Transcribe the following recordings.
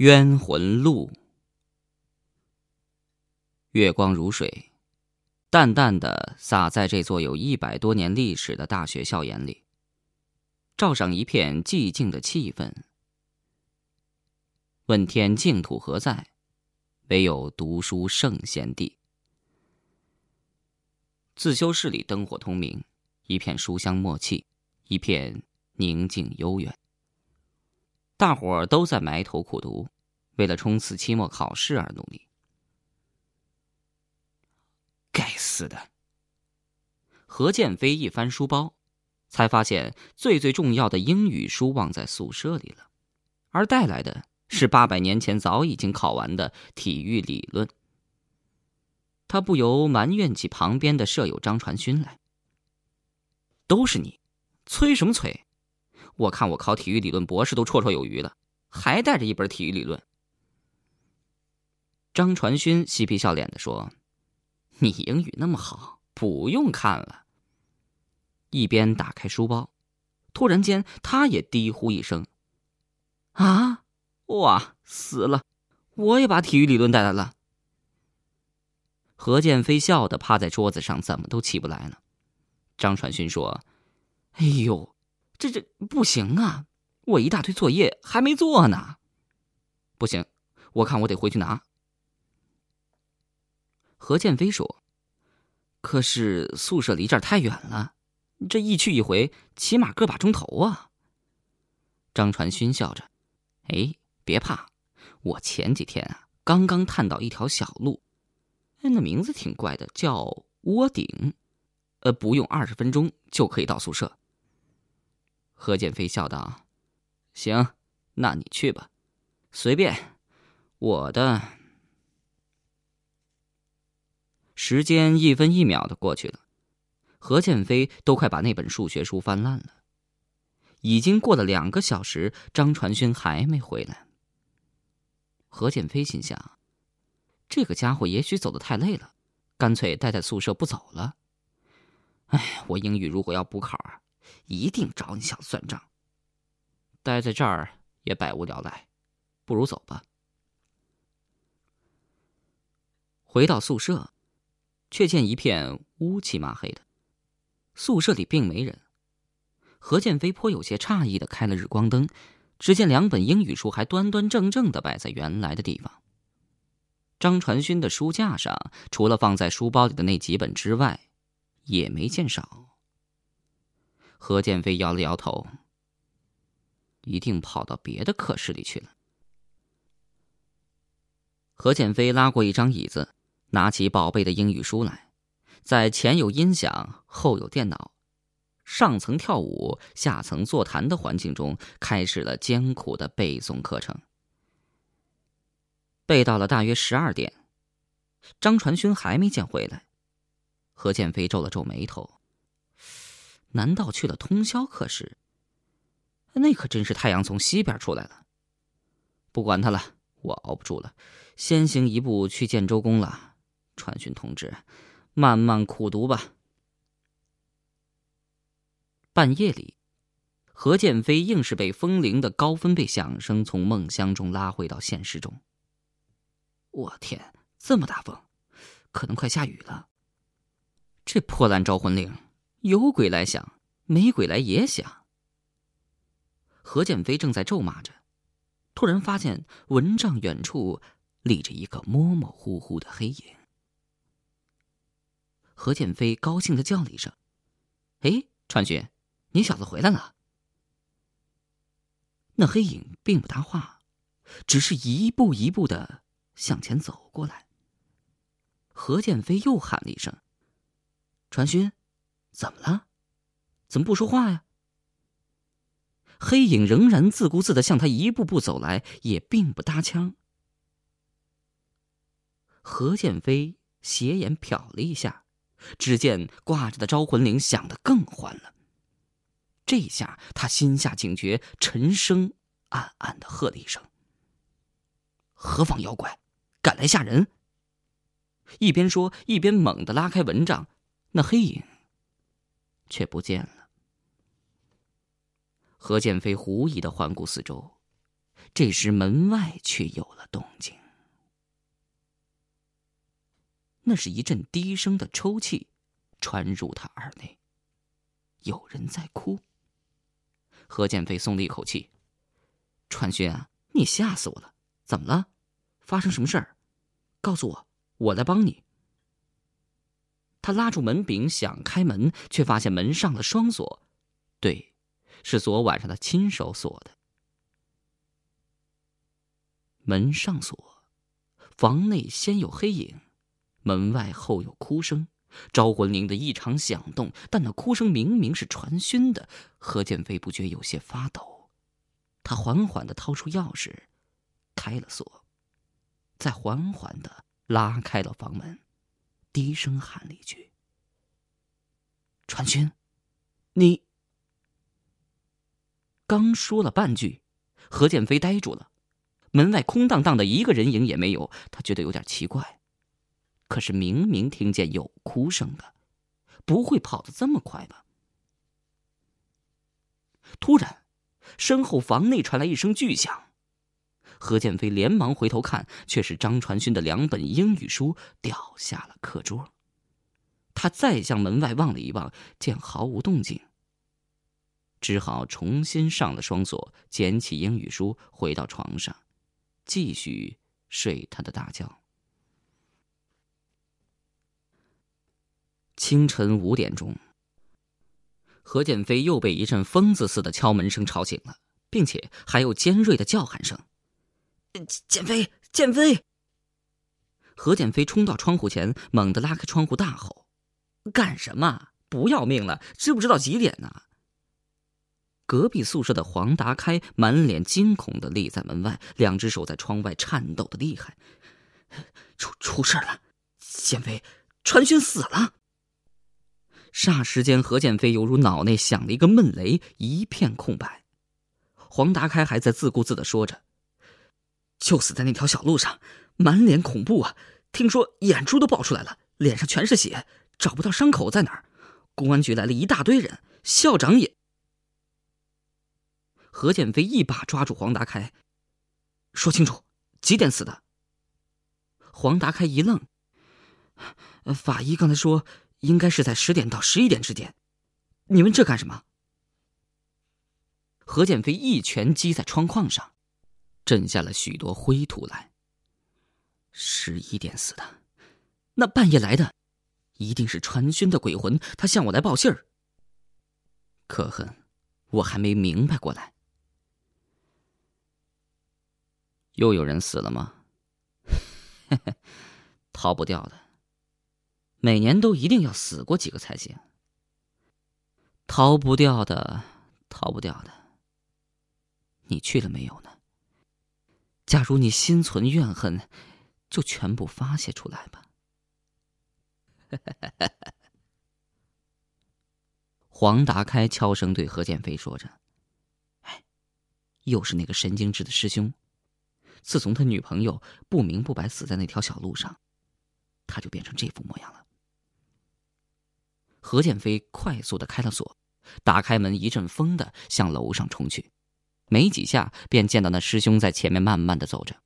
冤魂路，月光如水，淡淡的洒在这座有一百多年历史的大学校园里，照上一片寂静的气氛。问天净土何在？唯有读书圣贤地。自修室里灯火通明，一片书香默契，一片宁静悠远。大伙儿都在埋头苦读，为了冲刺期末考试而努力。该死的！何建飞一翻书包，才发现最最重要的英语书忘在宿舍里了，而带来的是八百年前早已经考完的体育理论。他不由埋怨起旁边的舍友张传勋来：“都是你，催什么催？”我看我考体育理论博士都绰绰有余了，还带着一本体育理论。张传勋嬉皮笑脸的说：“你英语那么好，不用看了。”一边打开书包，突然间他也低呼一声：“啊，哇，死了！我也把体育理论带来了。”何建飞笑得趴在桌子上，怎么都起不来了。张传勋说：“哎呦。”这这不行啊！我一大堆作业还没做呢。不行，我看我得回去拿。何建飞说：“可是宿舍离这儿太远了，这一去一回起码个把钟头啊。”张传勋笑着：“哎，别怕，我前几天啊刚刚探到一条小路，哎，那名字挺怪的，叫窝顶，呃，不用二十分钟就可以到宿舍。”何建飞笑道：“行，那你去吧，随便。我的时间一分一秒的过去了，何建飞都快把那本数学书翻烂了。已经过了两个小时，张传勋还没回来。何建飞心想：这个家伙也许走的太累了，干脆待在宿舍不走了。哎，我英语如果要补考！”一定找你想算账。待在这儿也百无聊赖，不如走吧。回到宿舍，却见一片乌漆麻黑的，宿舍里并没人。何建飞颇有些诧异的开了日光灯，只见两本英语书还端端正正的摆在原来的地方。张传勋的书架上，除了放在书包里的那几本之外，也没见少。何建飞摇了摇头，一定跑到别的课室里去了。何建飞拉过一张椅子，拿起宝贝的英语书来，在前有音响、后有电脑、上层跳舞、下层座谈的环境中，开始了艰苦的背诵课程。背到了大约十二点，张传勋还没见回来，何建飞皱了皱眉头。难道去了通宵课室？那可真是太阳从西边出来了。不管他了，我熬不住了，先行一步去见周公了。传讯同志，慢慢苦读吧。半夜里，何建飞硬是被风铃的高分贝响声从梦乡中拉回到现实中。我天，这么大风，可能快下雨了。这破烂招魂铃！有鬼来想，没鬼来也想。何建飞正在咒骂着，突然发现蚊帐远处立着一个模模糊糊的黑影。何建飞高兴的叫了一声：“哎，传讯，你小子回来了。”那黑影并不搭话，只是一步一步的向前走过来。何建飞又喊了一声：“传讯。”怎么了？怎么不说话呀？黑影仍然自顾自的向他一步步走来，也并不搭腔。何建飞斜眼瞟了一下，只见挂着的招魂铃响得更欢了。这下他心下警觉，沉声暗暗的喝了一声：“何方妖怪，敢来吓人？”一边说，一边猛地拉开蚊帐，那黑影。却不见了。何建飞狐疑的环顾四周，这时门外却有了动静，那是一阵低声的抽泣传入他耳内。有人在哭。何建飞松了一口气：“传勋啊，你吓死我了！怎么了？发生什么事儿？告诉我，我来帮你。”他拉住门柄想开门，却发现门上了双锁，对，是昨晚上他亲手锁的。门上锁，房内先有黑影，门外后有哭声，招魂铃的异常响动，但那哭声明明是传讯的。何建飞不觉有些发抖，他缓缓的掏出钥匙，开了锁，再缓缓的拉开了房门，低声喊了一句：“传讯，你。”刚说了半句，何建飞呆住了。门外空荡荡的，一个人影也没有。他觉得有点奇怪，可是明明听见有哭声的，不会跑得这么快吧？突然，身后房内传来一声巨响，何建飞连忙回头看，却是张传勋的两本英语书掉下了课桌。他再向门外望了一望，见毫无动静，只好重新上了双锁，捡起英语书，回到床上。继续睡他的大觉。清晨五点钟，何建飞又被一阵疯子似的敲门声吵醒了，并且还有尖锐的叫喊声：“建飞，建飞！”何建飞冲到窗户前，猛地拉开窗户，大吼：“干什么？不要命了？知不知道几点呢？”隔壁宿舍的黄达开满脸惊恐的立在门外，两只手在窗外颤抖的厉害。出出事了，建飞，传讯死了。霎时间，何建飞犹如脑内响了一个闷雷，一片空白。黄达开还在自顾自的说着：“就死在那条小路上，满脸恐怖啊！听说眼珠都爆出来了，脸上全是血，找不到伤口在哪儿。公安局来了一大堆人，校长也……”何建飞一把抓住黄达开，说清楚几点死的。黄达开一愣，法医刚才说应该是在十点到十一点之间，你问这干什么？何建飞一拳击在窗框上，震下了许多灰土来。十一点死的，那半夜来的，一定是传讯的鬼魂，他向我来报信儿。可恨，我还没明白过来。又有人死了吗？逃不掉的。每年都一定要死过几个才行。逃不掉的，逃不掉的。你去了没有呢？假如你心存怨恨，就全部发泄出来吧。黄达开悄声对何建飞说着：“哎，又是那个神经质的师兄。”自从他女朋友不明不白死在那条小路上，他就变成这副模样了。何建飞快速的开了锁，打开门，一阵风的向楼上冲去，没几下便见到那师兄在前面慢慢的走着。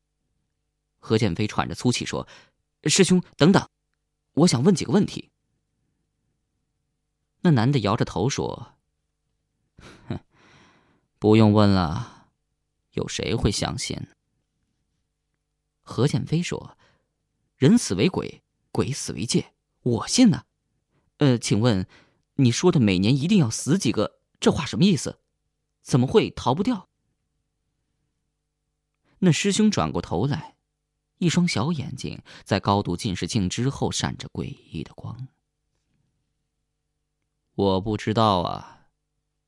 何建飞喘着粗气说：“师兄，等等，我想问几个问题。”那男的摇着头说：“哼，不用问了，有谁会相信？”何建飞说：“人死为鬼，鬼死为界，我信呢。呃，请问，你说的每年一定要死几个，这话什么意思？怎么会逃不掉？”那师兄转过头来，一双小眼睛在高度近视镜之后闪着诡异的光。我不知道啊，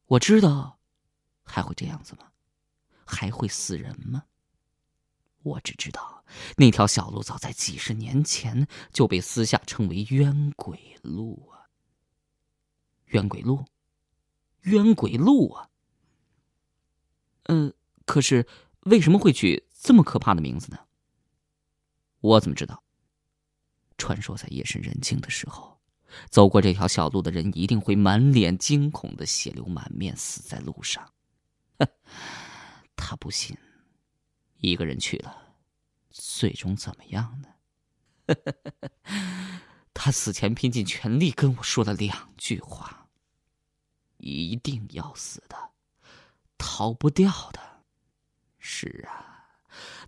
我知道，还会这样子吗？还会死人吗？我只知道，那条小路早在几十年前就被私下称为“冤鬼路”啊！冤鬼路，冤鬼路啊！嗯，可是为什么会取这么可怕的名字呢？我怎么知道？传说在夜深人静的时候，走过这条小路的人一定会满脸惊恐的血流满面，死在路上。他不信。一个人去了，最终怎么样呢？他死前拼尽全力跟我说了两句话：一定要死的，逃不掉的。是啊，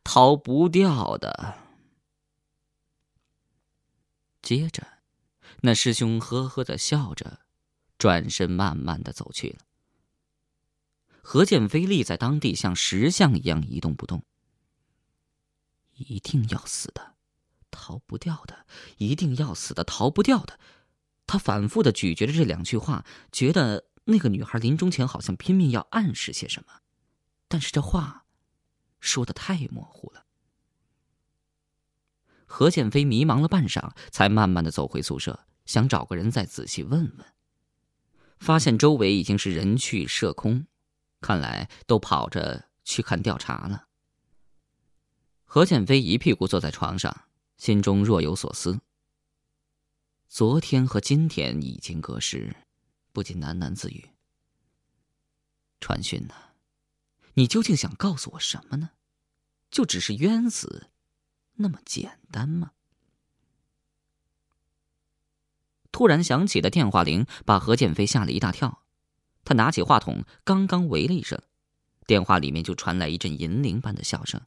逃不掉的。接着，那师兄呵呵的笑着，转身慢慢的走去了。何建飞立在当地，像石像一样一动不动。一定要死的，逃不掉的；一定要死的，逃不掉的。他反复的咀嚼着这两句话，觉得那个女孩临终前好像拼命要暗示些什么，但是这话说的太模糊了。何建飞迷茫了半晌，才慢慢的走回宿舍，想找个人再仔细问问，发现周围已经是人去社空。看来都跑着去看调查了。何建飞一屁股坐在床上，心中若有所思。昨天和今天已经隔世，不禁喃喃自语：“传讯呢？你究竟想告诉我什么呢？就只是冤死，那么简单吗？”突然响起的电话铃把何建飞吓了一大跳。他拿起话筒，刚刚喂了一声，电话里面就传来一阵银铃般的笑声。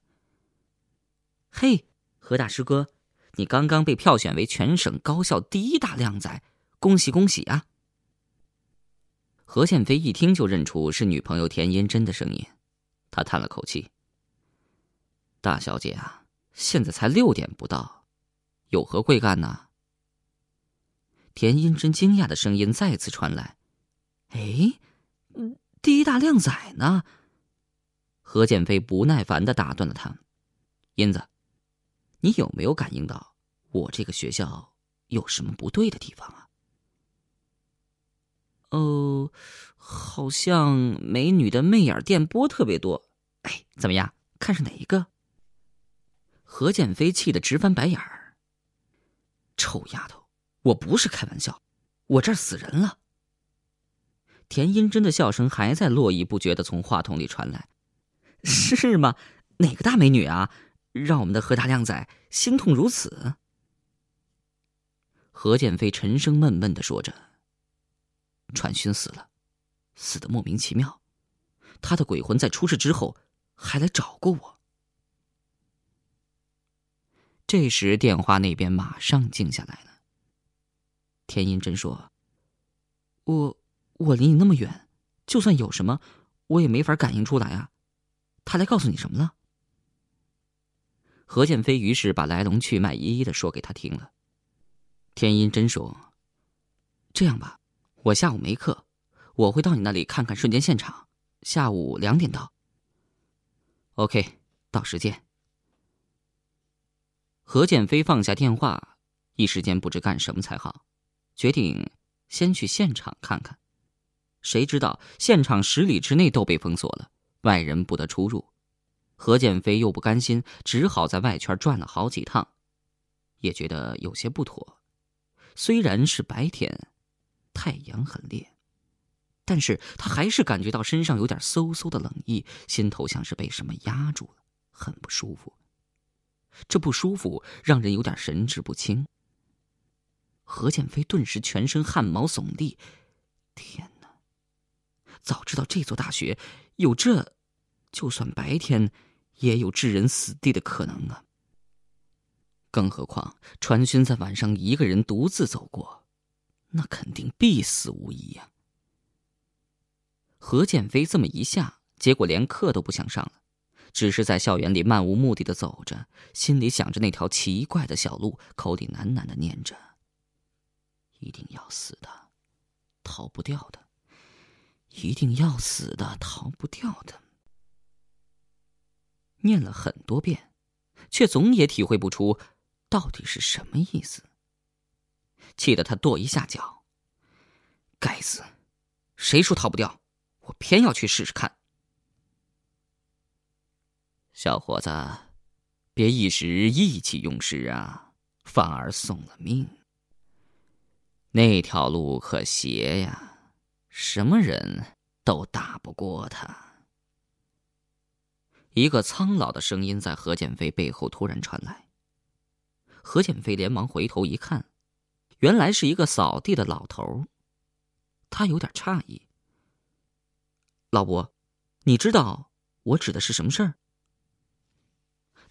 “嘿，何大师哥，你刚刚被票选为全省高校第一大靓仔，恭喜恭喜啊！”何建飞一听就认出是女朋友田英真的声音，他叹了口气：“大小姐啊，现在才六点不到，有何贵干呢？”田英珍惊讶的声音再次传来：“哎。”第一大靓仔呢？何建飞不耐烦的打断了他：“英子，你有没有感应到我这个学校有什么不对的地方啊？”“哦，好像美女的媚眼电波特别多。哎，怎么样？看上哪一个？”何建飞气得直翻白眼儿：“臭丫头，我不是开玩笑，我这儿死人了。”田英珍的笑声还在络绎不绝的从话筒里传来，是吗？哪个大美女啊，让我们的何大靓仔心痛如此？何建飞沉声闷闷的说着：“传讯死了，死的莫名其妙，他的鬼魂在出事之后还来找过我。”这时电话那边马上静下来了。田英珍说：“我。”我离你那么远，就算有什么，我也没法感应出来啊。他来告诉你什么了？何建飞于是把来龙去脉一一的说给他听了。天音真说：“这样吧，我下午没课，我会到你那里看看瞬间现场，下午两点到。”OK，到时见。何建飞放下电话，一时间不知干什么才好，决定先去现场看看。谁知道现场十里之内都被封锁了，外人不得出入。何建飞又不甘心，只好在外圈转了好几趟，也觉得有些不妥。虽然是白天，太阳很烈，但是他还是感觉到身上有点嗖嗖的冷意，心头像是被什么压住了，很不舒服。这不舒服让人有点神志不清。何建飞顿时全身汗毛耸立，天哪！早知道这座大学有这，就算白天也有置人死地的可能啊！更何况传勋在晚上一个人独自走过，那肯定必死无疑呀。何建飞这么一下，结果连课都不想上了，只是在校园里漫无目的的走着，心里想着那条奇怪的小路，口里喃喃的念着：“一定要死的，逃不掉的。”一定要死的，逃不掉的。念了很多遍，却总也体会不出到底是什么意思。气得他跺一下脚。该死，谁说逃不掉？我偏要去试试看。小伙子，别一时意气用事啊，反而送了命。那条路可邪呀。什么人都打不过他。一个苍老的声音在何建飞背后突然传来。何建飞连忙回头一看，原来是一个扫地的老头。他有点诧异：“老伯，你知道我指的是什么事儿？”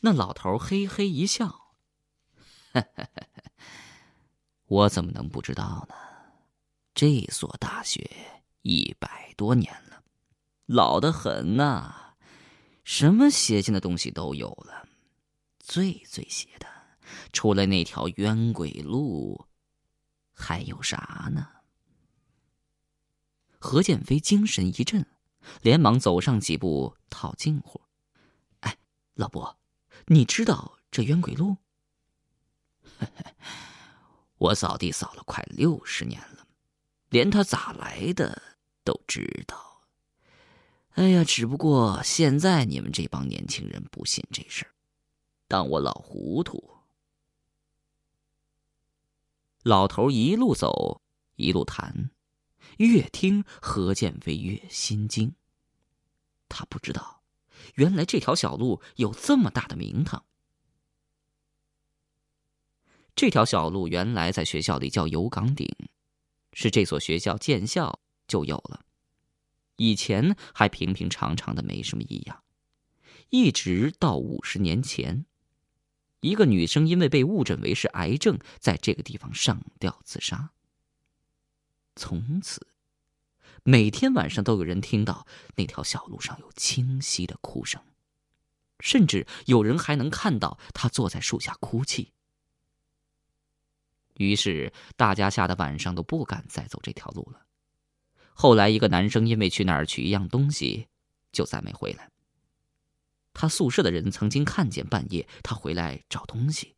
那老头嘿嘿一笑：“ 我怎么能不知道呢？这所大学一百多年了，老得很呐，什么邪性的东西都有了。最最邪的，除了那条冤鬼路，还有啥呢？”何建飞精神一振，连忙走上几步套近乎：“哎，老伯。”你知道这冤鬼路？我扫地扫了快六十年了，连他咋来的都知道。哎呀，只不过现在你们这帮年轻人不信这事儿，当我老糊涂。老头一路走，一路谈，越听何建飞越心惊。他不知道。原来这条小路有这么大的名堂。这条小路原来在学校里叫油岗顶，是这所学校建校就有了。以前还平平常常的，没什么异样，一直到五十年前，一个女生因为被误诊为是癌症，在这个地方上吊自杀。从此。每天晚上都有人听到那条小路上有清晰的哭声，甚至有人还能看到他坐在树下哭泣。于是大家吓得晚上都不敢再走这条路了。后来一个男生因为去那儿取一样东西，就再没回来。他宿舍的人曾经看见半夜他回来找东西。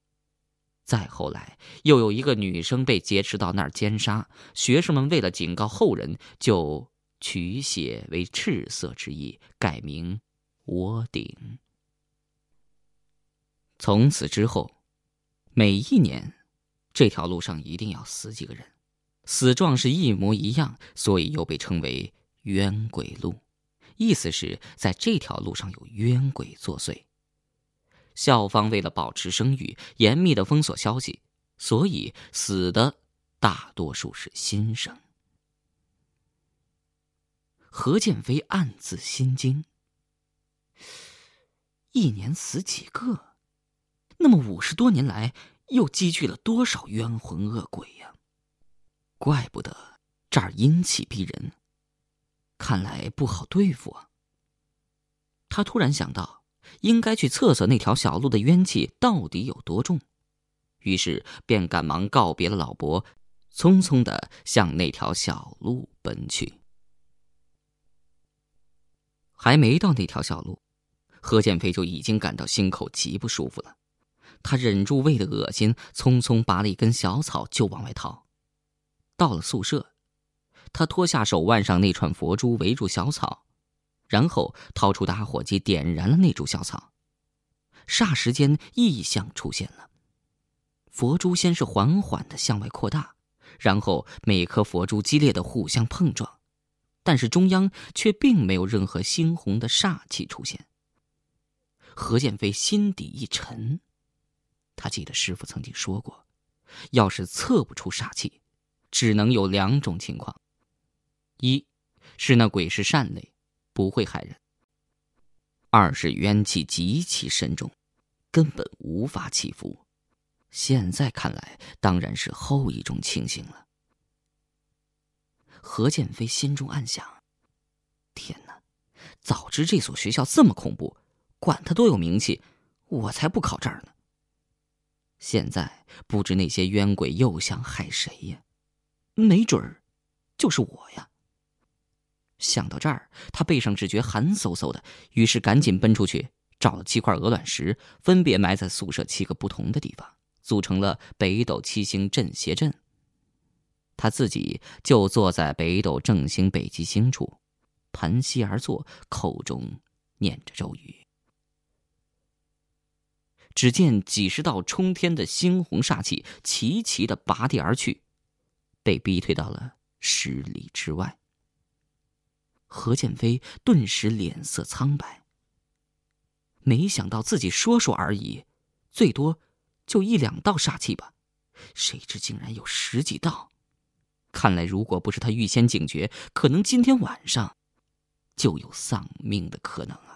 再后来，又有一个女生被劫持到那儿奸杀。学生们为了警告后人，就取血为赤色之意，改名窝顶。从此之后，每一年，这条路上一定要死几个人，死状是一模一样，所以又被称为冤鬼路，意思是在这条路上有冤鬼作祟。校方为了保持声誉，严密的封锁消息，所以死的大多数是新生。何建飞暗自心惊：一年死几个？那么五十多年来，又积聚了多少冤魂恶鬼呀？怪不得这儿阴气逼人，看来不好对付啊。他突然想到。应该去测测那条小路的冤气到底有多重，于是便赶忙告别了老伯，匆匆的向那条小路奔去。还没到那条小路，何建飞就已经感到心口极不舒服了。他忍住胃的恶心，匆匆拔了一根小草就往外逃。到了宿舍，他脱下手腕上那串佛珠，围住小草。然后掏出打火机，点燃了那株小草。霎时间，异象出现了。佛珠先是缓缓的向外扩大，然后每颗佛珠激烈的互相碰撞，但是中央却并没有任何猩红的煞气出现。何建飞心底一沉，他记得师傅曾经说过，要是测不出煞气，只能有两种情况：一是那鬼是善类。不会害人。二是冤气极其深重，根本无法祈福。现在看来，当然是后一种情形了。何建飞心中暗想：天哪！早知这所学校这么恐怖，管他多有名气，我才不考这儿呢。现在不知那些冤鬼又想害谁呀？没准儿，就是我呀。想到这儿，他背上只觉寒飕飕的，于是赶紧奔出去找了七块鹅卵石，分别埋在宿舍七个不同的地方，组成了北斗七星镇邪阵。他自己就坐在北斗正星北极星处，盘膝而坐，口中念着咒语。只见几十道冲天的猩红煞气齐齐的拔地而去，被逼退到了十里之外。何建飞顿时脸色苍白。没想到自己说说而已，最多就一两道煞气吧，谁知竟然有十几道。看来，如果不是他预先警觉，可能今天晚上就有丧命的可能啊。